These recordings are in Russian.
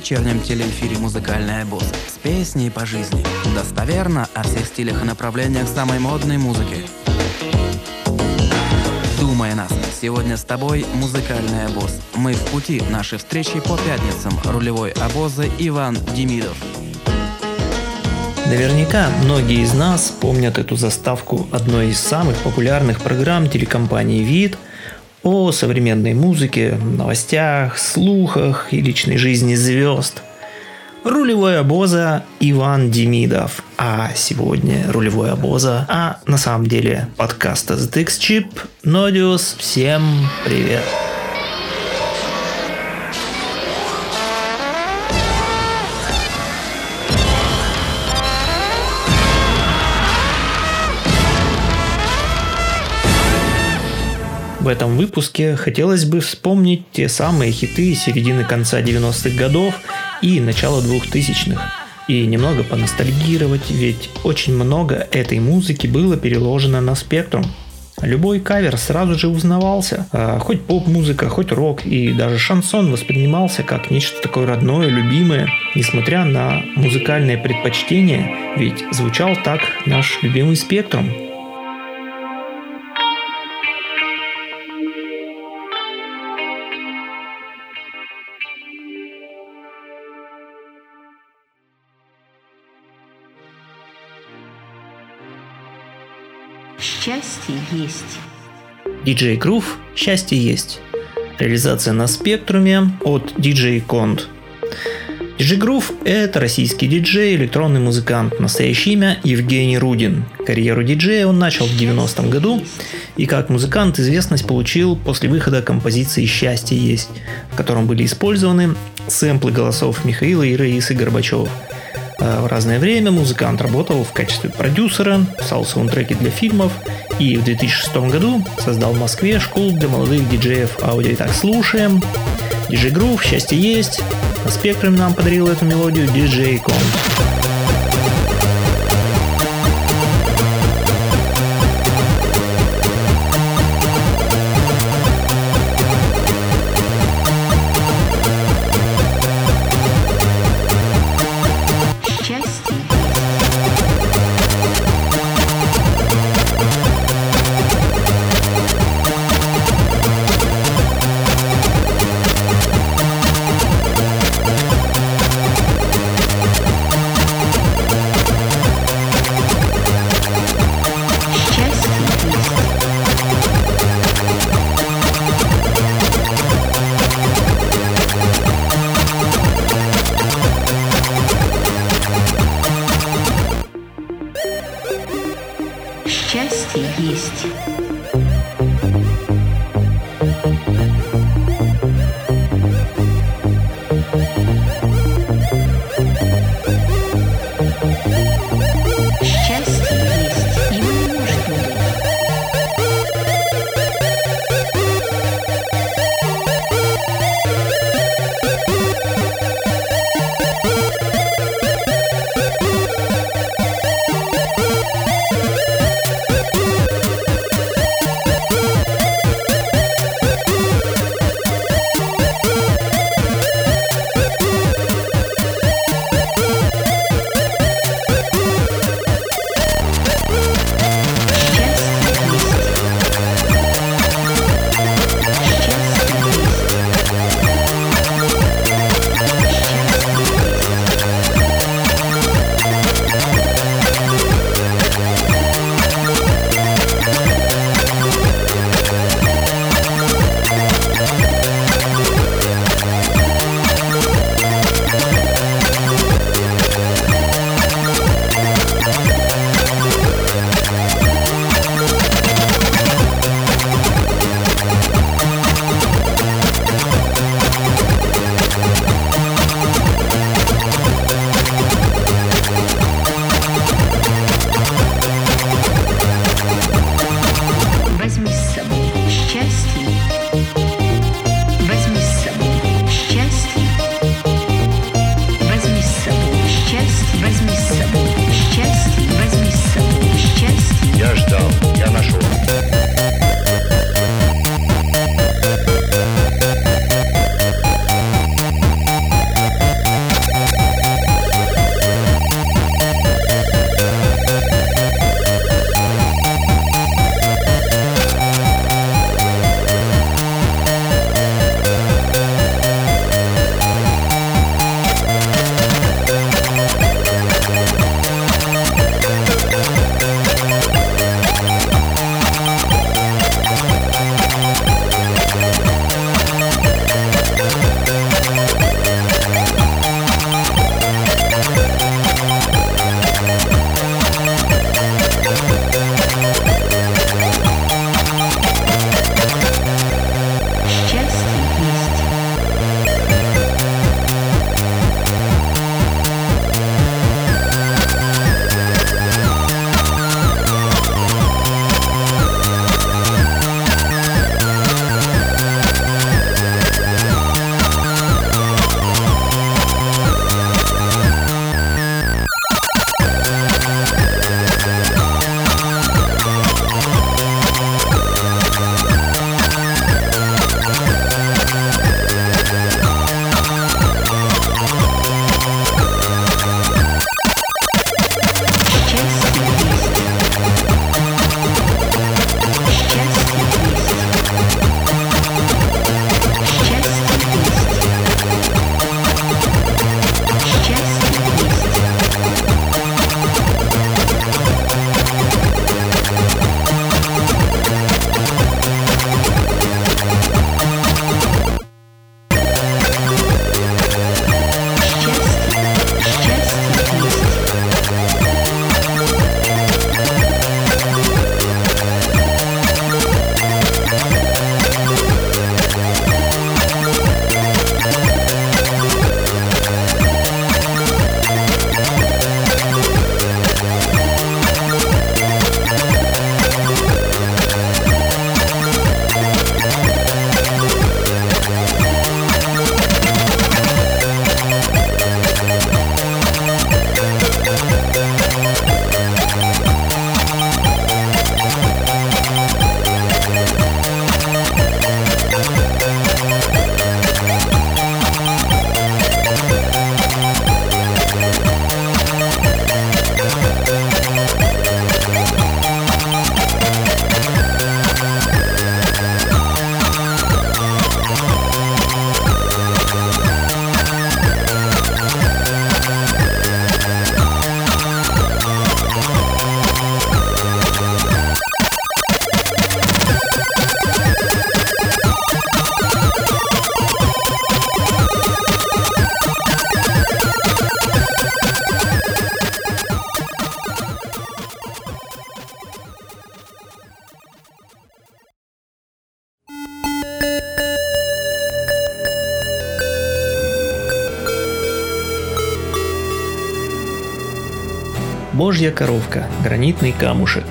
каждую пятницу в вечернем телеэфире «Музыкальная босс» с песней по жизни. Достоверно о всех стилях и направлениях самой модной музыки. Думай нас. Сегодня с тобой «Музыкальная босс». Мы в пути. Наши встречи по пятницам. Рулевой обозы Иван Демидов. Наверняка многие из нас помнят эту заставку одной из самых популярных программ телекомпании «Вид», о современной музыке, новостях, слухах и личной жизни звезд. Рулевой обоза Иван Демидов. А сегодня рулевой обоза, а на самом деле подкаста Text Chip Nodius. Всем привет! В этом выпуске хотелось бы вспомнить те самые хиты середины конца 90-х годов и начала 2000-х. И немного поностальгировать, ведь очень много этой музыки было переложено на спектрум. Любой кавер сразу же узнавался. А, хоть поп-музыка, хоть рок и даже шансон воспринимался как нечто такое родное, любимое, несмотря на музыкальное предпочтение, ведь звучал так наш любимый спектрум. Есть. DJ Groove «Счастье есть». Реализация на спектруме от DJ Cont. DJ Groove – это российский диджей, электронный музыкант. Настоящее имя – Евгений Рудин. Карьеру диджея он начал в 90-м году и как музыкант известность получил после выхода композиции «Счастье есть», в котором были использованы сэмплы голосов Михаила и Раисы Горбачева – в разное время музыкант работал в качестве продюсера, писал саундтреки для фильмов и в 2006 году создал в Москве школу для молодых диджеев аудио. Итак, слушаем. Диджей Грув, счастье есть. На нам подарил эту мелодию диджей Ком. «Божья коровка. Гранитный камушек».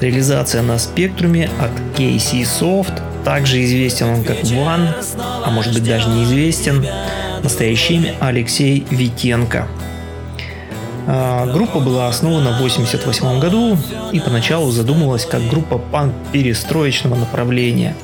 Реализация на спектруме от KC Soft. Также известен он как One, а может быть даже неизвестен. Настоящее имя Алексей Витенко. А, группа была основана в 1988 году и поначалу задумывалась как группа панк-перестроечного направления.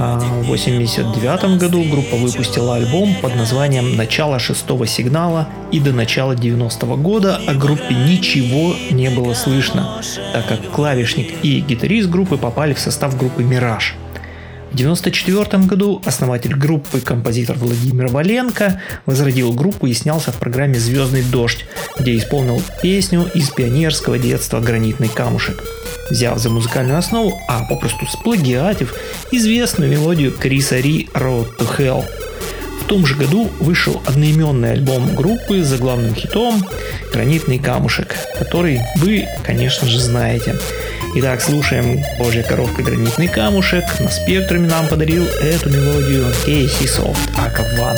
А, в 1989 году группа выпустила альбом под названием «Начало шестого сигнала» и до начала 90 -го года о группе ничего не было слышно, так как клавишник и гитарист группы попали в состав группы «Мираж». В 1994 году основатель группы, композитор Владимир Валенко, возродил группу и снялся в программе «Звездный дождь», где исполнил песню из пионерского детства «Гранитный камушек», взяв за музыкальную основу, а попросту сплагиатив, известную мелодию Криса Ри «Road to Hell». В том же году вышел одноименный альбом группы с заглавным хитом «Гранитный камушек», который вы, конечно же, знаете – Итак, слушаем «Божья коровка. Гранитный камушек». На спектруме нам подарил эту мелодию Кейси Софт Акаван.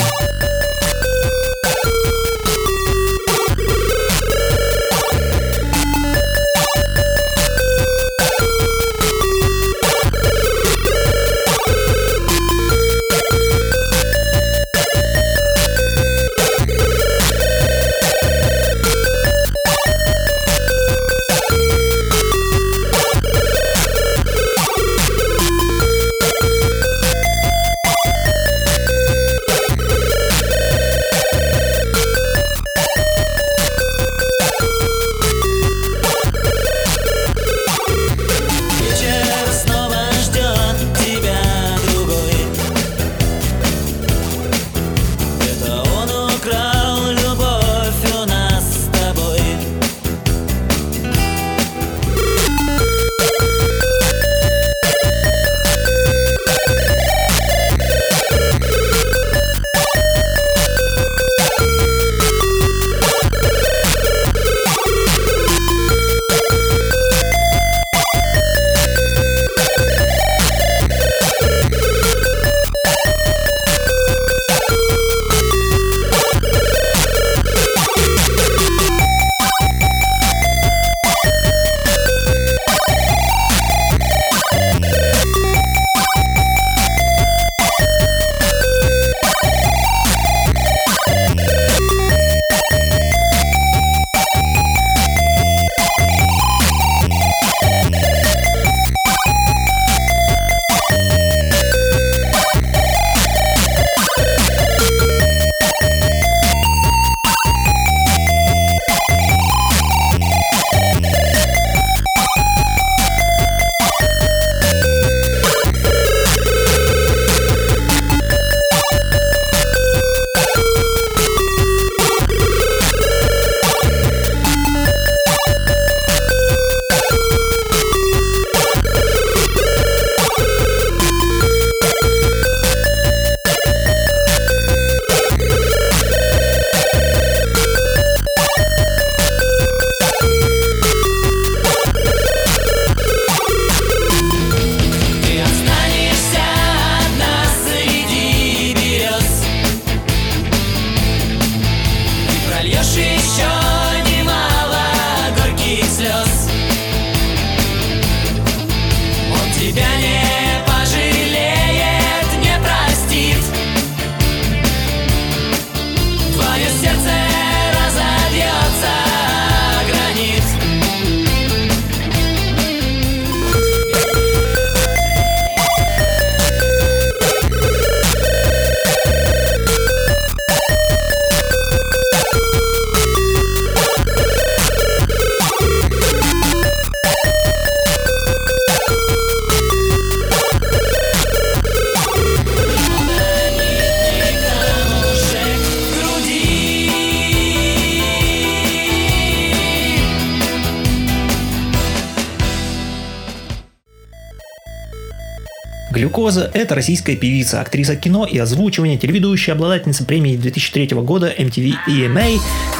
Глюкоза – это российская певица, актриса кино и озвучивания, телеведущая, обладательница премии 2003 года MTV EMA.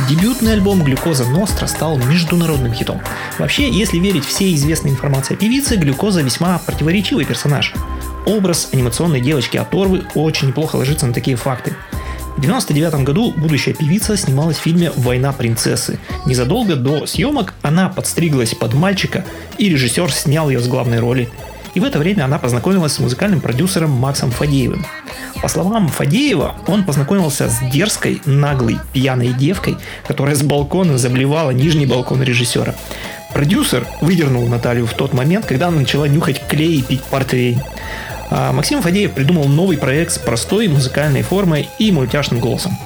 Дебютный альбом «Глюкоза Ностра» стал международным хитом. Вообще, если верить всей известной информации о певице, Глюкоза весьма противоречивый персонаж. Образ анимационной девочки Оторвы очень неплохо ложится на такие факты. В 1999 году будущая певица снималась в фильме «Война принцессы». Незадолго до съемок она подстриглась под мальчика, и режиссер снял ее с главной роли. И в это время она познакомилась с музыкальным продюсером Максом Фадеевым. По словам Фадеева, он познакомился с дерзкой, наглой, пьяной девкой, которая с балкона заблевала нижний балкон режиссера. Продюсер выдернул Наталью в тот момент, когда она начала нюхать клей и пить портвейн. А Максим Фадеев придумал новый проект с простой музыкальной формой и мультяшным голосом.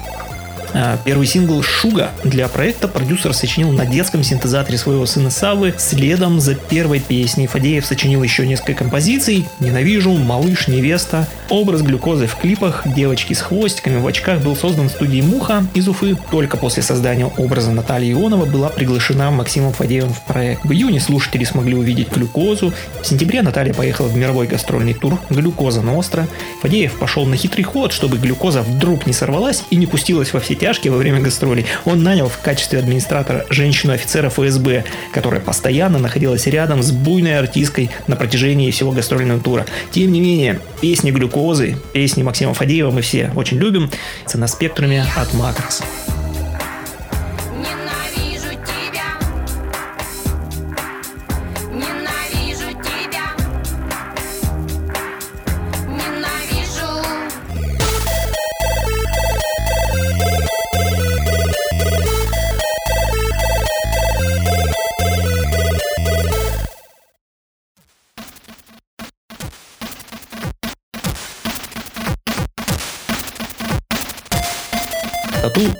А, первый сингл «Шуга» для проекта продюсер сочинил на детском синтезаторе своего сына Савы. Следом за первой песней Фадеев сочинил еще несколько композиций «Ненавижу», «Малыш», «Невеста». Образ глюкозы в клипах девочки с хвостиками в очках был создан в студии «Муха» из Уфы. Только после создания образа Натальи Ионова была приглашена Максимом Фадеевым в проект. В июне слушатели смогли увидеть глюкозу. В сентябре Наталья поехала в мировой гастрольный тур «Глюкоза Ностра». Фадеев пошел на хитрый ход, чтобы глюкоза вдруг не сорвалась и не пустилась во все тяжкие во время гастролей, он нанял в качестве администратора женщину-офицера ФСБ, которая постоянно находилась рядом с буйной артисткой на протяжении всего гастрольного тура. Тем не менее, песни глюкозы, песни Максима Фадеева мы все очень любим. На спектруме от Макрос.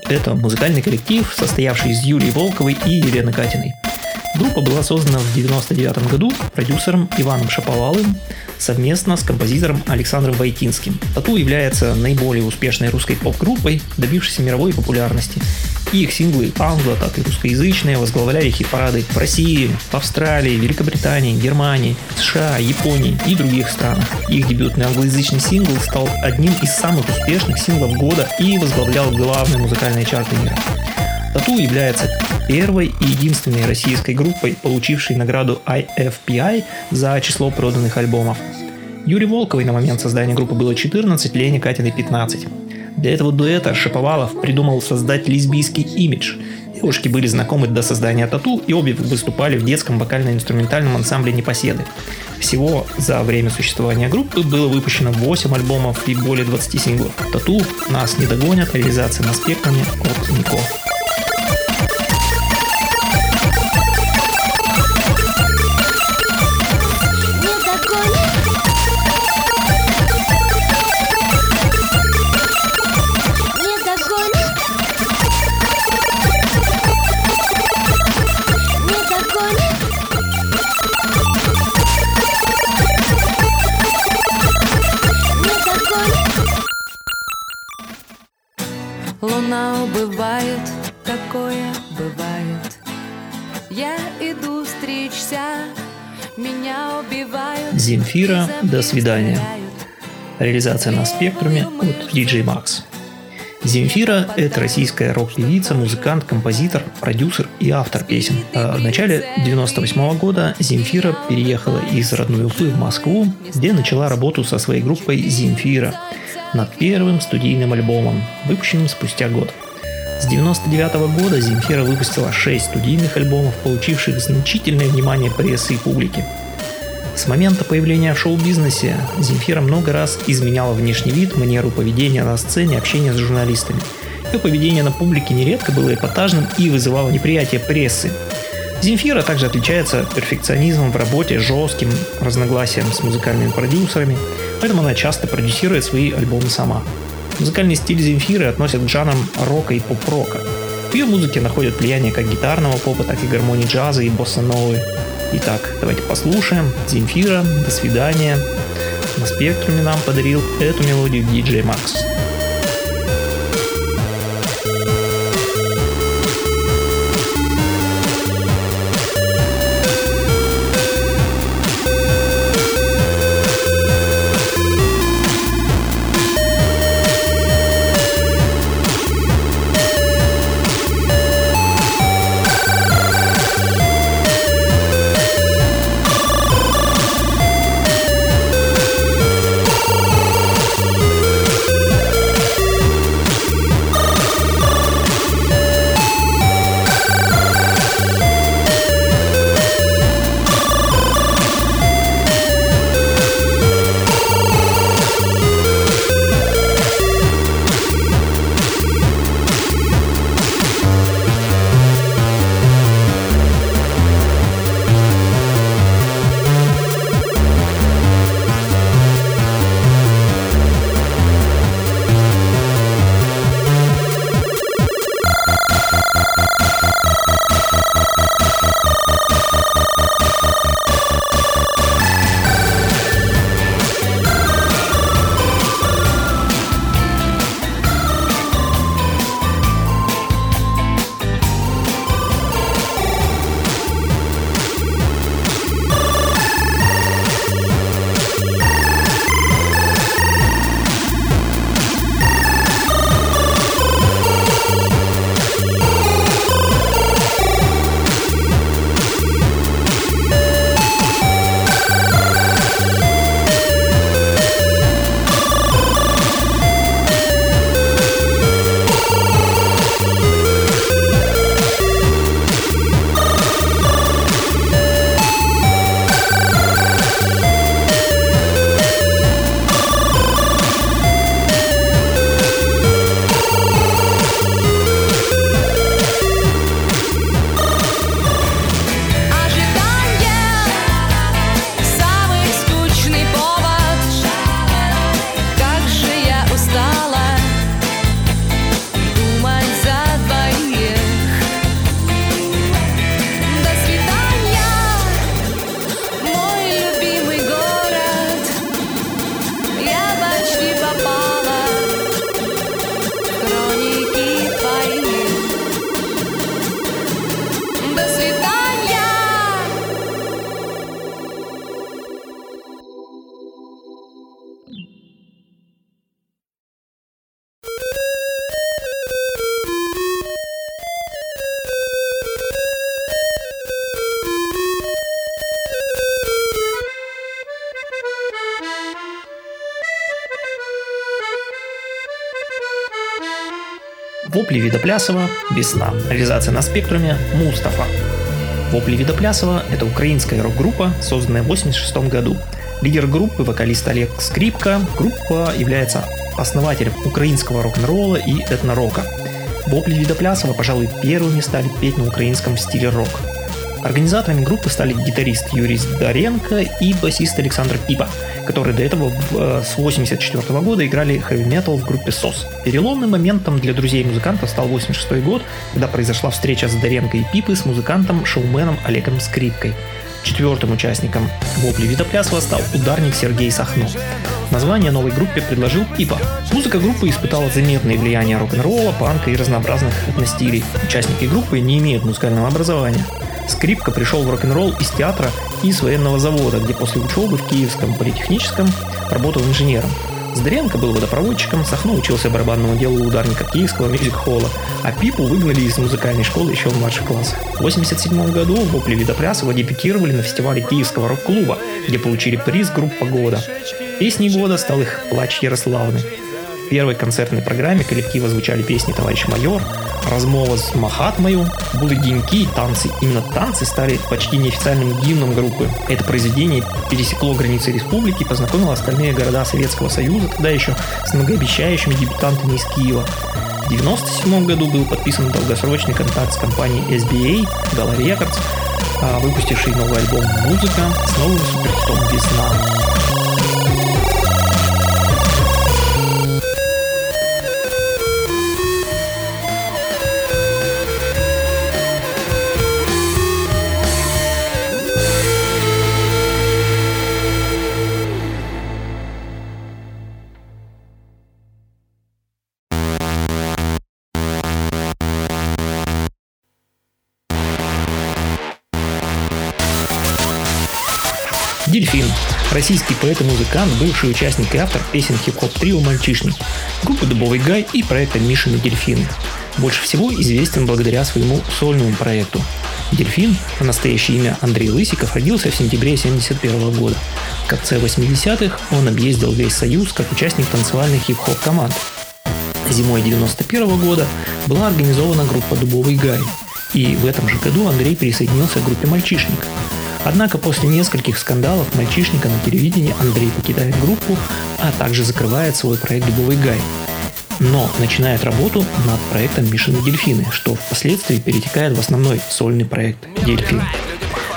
Это музыкальный коллектив, состоявший из Юлии Волковой и Елены Катиной. Группа была создана в 1999 году продюсером Иваном Шаповаловым совместно с композитором Александром Войтинским. Тату является наиболее успешной русской поп-группой, добившейся мировой популярности. Их синглы англо, так и русскоязычные возглавляли хит-парады в России, Австралии, Великобритании, Германии, США, Японии и других странах. Их дебютный англоязычный сингл стал одним из самых успешных синглов года и возглавлял главные музыкальные чарты мира. Тату является первой и единственной российской группой, получившей награду IFPI за число проданных альбомов. Юрий Волковой на момент создания группы было 14, Лене Катиной 15. Для этого дуэта Шаповалов придумал создать лесбийский имидж. Девушки были знакомы до создания тату и обе выступали в детском вокально-инструментальном ансамбле «Непоседы». Всего за время существования группы было выпущено 8 альбомов и более 20 синглов. Тату нас не догонят, реализация на спектруме от Нико. Луна убывает, такое бывает. Я иду стричься, меня убивают. Земфира, до свидания. Реализация на спектруме от DJ Max. Земфира – это российская рок-певица, музыкант, композитор, продюсер и автор песен. А в начале 98 года Земфира переехала из родной Уфы в Москву, где начала работу со своей группой «Земфира», над первым студийным альбомом, выпущенным спустя год. С 1999 года Земфира выпустила 6 студийных альбомов, получивших значительное внимание прессы и публики. С момента появления в шоу-бизнесе Земфира много раз изменяла внешний вид, манеру поведения на сцене, общение с журналистами. Ее поведение на публике нередко было эпатажным и вызывало неприятие прессы. Земфира также отличается перфекционизмом в работе, жестким разногласием с музыкальными продюсерами, поэтому она часто продюсирует свои альбомы сама. Музыкальный стиль Земфиры относят к жанрам рока и поп-рока. В ее музыке находят влияние как гитарного попа, так и гармонии джаза и босса-новой. Итак, давайте послушаем. Земфира, до свидания. На спектруме нам подарил эту мелодию DJ Max. Вопли Видоплясова «Весна». Реализация на спектруме «Мустафа». Вопли Видоплясова – это украинская рок-группа, созданная в 1986 году. Лидер группы – вокалист Олег Скрипка. Группа является основателем украинского рок-н-ролла и этно-рока. Вопли Видоплясова, пожалуй, первыми стали петь на украинском стиле рок. Организаторами группы стали гитарист Юрий Здаренко и басист Александр Пипа, которые до этого э, с 1984 года играли хэви-метал в группе SOS. Переломным моментом для друзей музыкантов стал 86 год, когда произошла встреча Здаренко и Пипы с музыкантом-шоуменом Олегом Скрипкой. Четвертым участником вопли Видоплясова стал ударник Сергей Сахно. Название новой группе предложил Пипа. Музыка группы испытала заметное влияние рок-н-ролла, панка и разнообразных этностилей. Участники группы не имеют музыкального образования. Скрипка пришел в рок-н-ролл из театра и с военного завода, где после учебы в Киевском политехническом работал инженером. Здренко был водопроводчиком, Сахно учился барабанному делу ударника Киевского мюзик-холла, а Пипу выгнали из музыкальной школы еще в младших классах. В 1987 году вопли Видоплясова дебютировали на фестивале Киевского рок-клуба, где получили приз группа года. Песней года стал их «Плач Ярославны». В первой концертной программе коллектива звучали песни «Товарищ майор», «Размова с Махатмою», «Булыгиньки» и «Танцы». Именно «Танцы» стали почти неофициальным гимном группы. Это произведение пересекло границы республики и познакомило остальные города Советского Союза, тогда еще с многообещающими дебютантами из Киева. В 1997 году был подписан долгосрочный контракт с компанией SBA, Gala Records, а, выпустивший новый альбом «Музыка» с новым супертом «Весна». Российский поэт и музыкант, бывший участник и автор песен хип-хоп трио «Мальчишник», группы «Дубовый Гай» и проекта «Мишины Дельфины». Больше всего известен благодаря своему сольному проекту. Дельфин, а настоящее имя Андрей Лысиков, родился в сентябре 1971 года. В конце 80-х он объездил весь Союз как участник танцевальных хип-хоп команд. Зимой 91 года была организована группа «Дубовый Гай», и в этом же году Андрей присоединился к группе «Мальчишник», Однако после нескольких скандалов мальчишника на телевидении Андрей покидает группу, а также закрывает свой проект «Дубовый гай». Но начинает работу над проектом «Мишины дельфины», что впоследствии перетекает в основной сольный проект «Дельфин».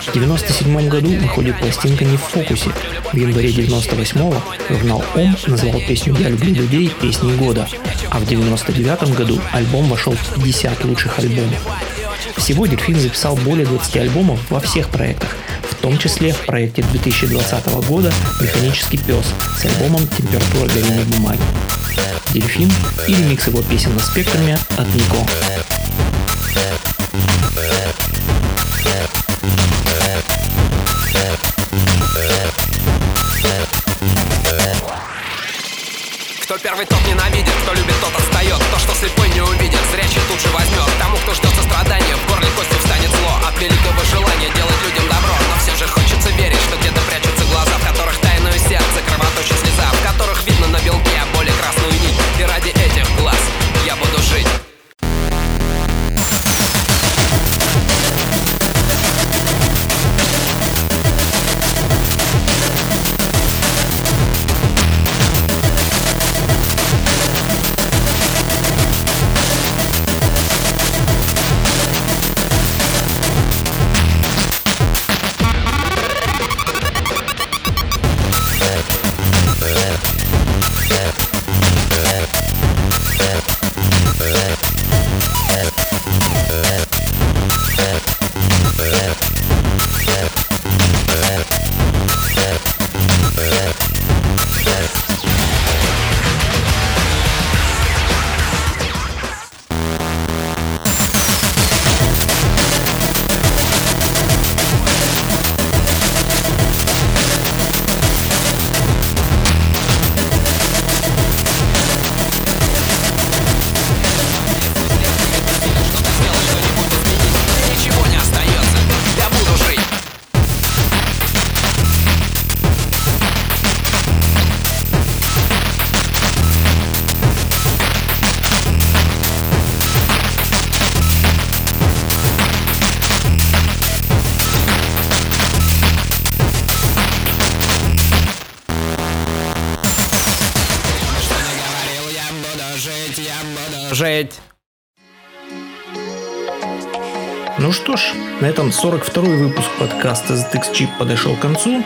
В 1997 году выходит пластинка «Не в фокусе». В январе 98-го журнал «Ом» назвал песню «Я люблю людей» песней года, а в 1999 году альбом вошел в 50 лучших альбомов. Всего Дельфин записал более 20 альбомов во всех проектах, в том числе в проекте 2020 года «Механический пес» с альбомом «Температура горения бумаги». Дельфин и ремикс его песен на спектруме от Нико. Жить. Ну что ж, на этом 42-й выпуск подкаста ZX Chip подошел к концу.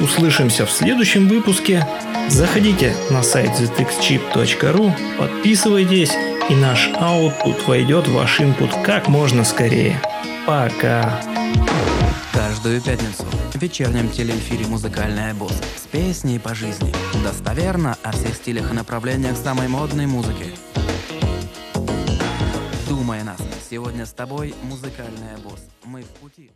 Услышимся в следующем выпуске. Заходите на сайт zxchip.ru, подписывайтесь, и наш output войдет в ваш input как можно скорее. Пока! Каждую пятницу в вечернем телеэфире «Музыкальная босс» с песней по жизни. Достоверно о всех стилях и направлениях самой модной музыки. Нас. Сегодня с тобой «Музыкальная босс». Мы в пути.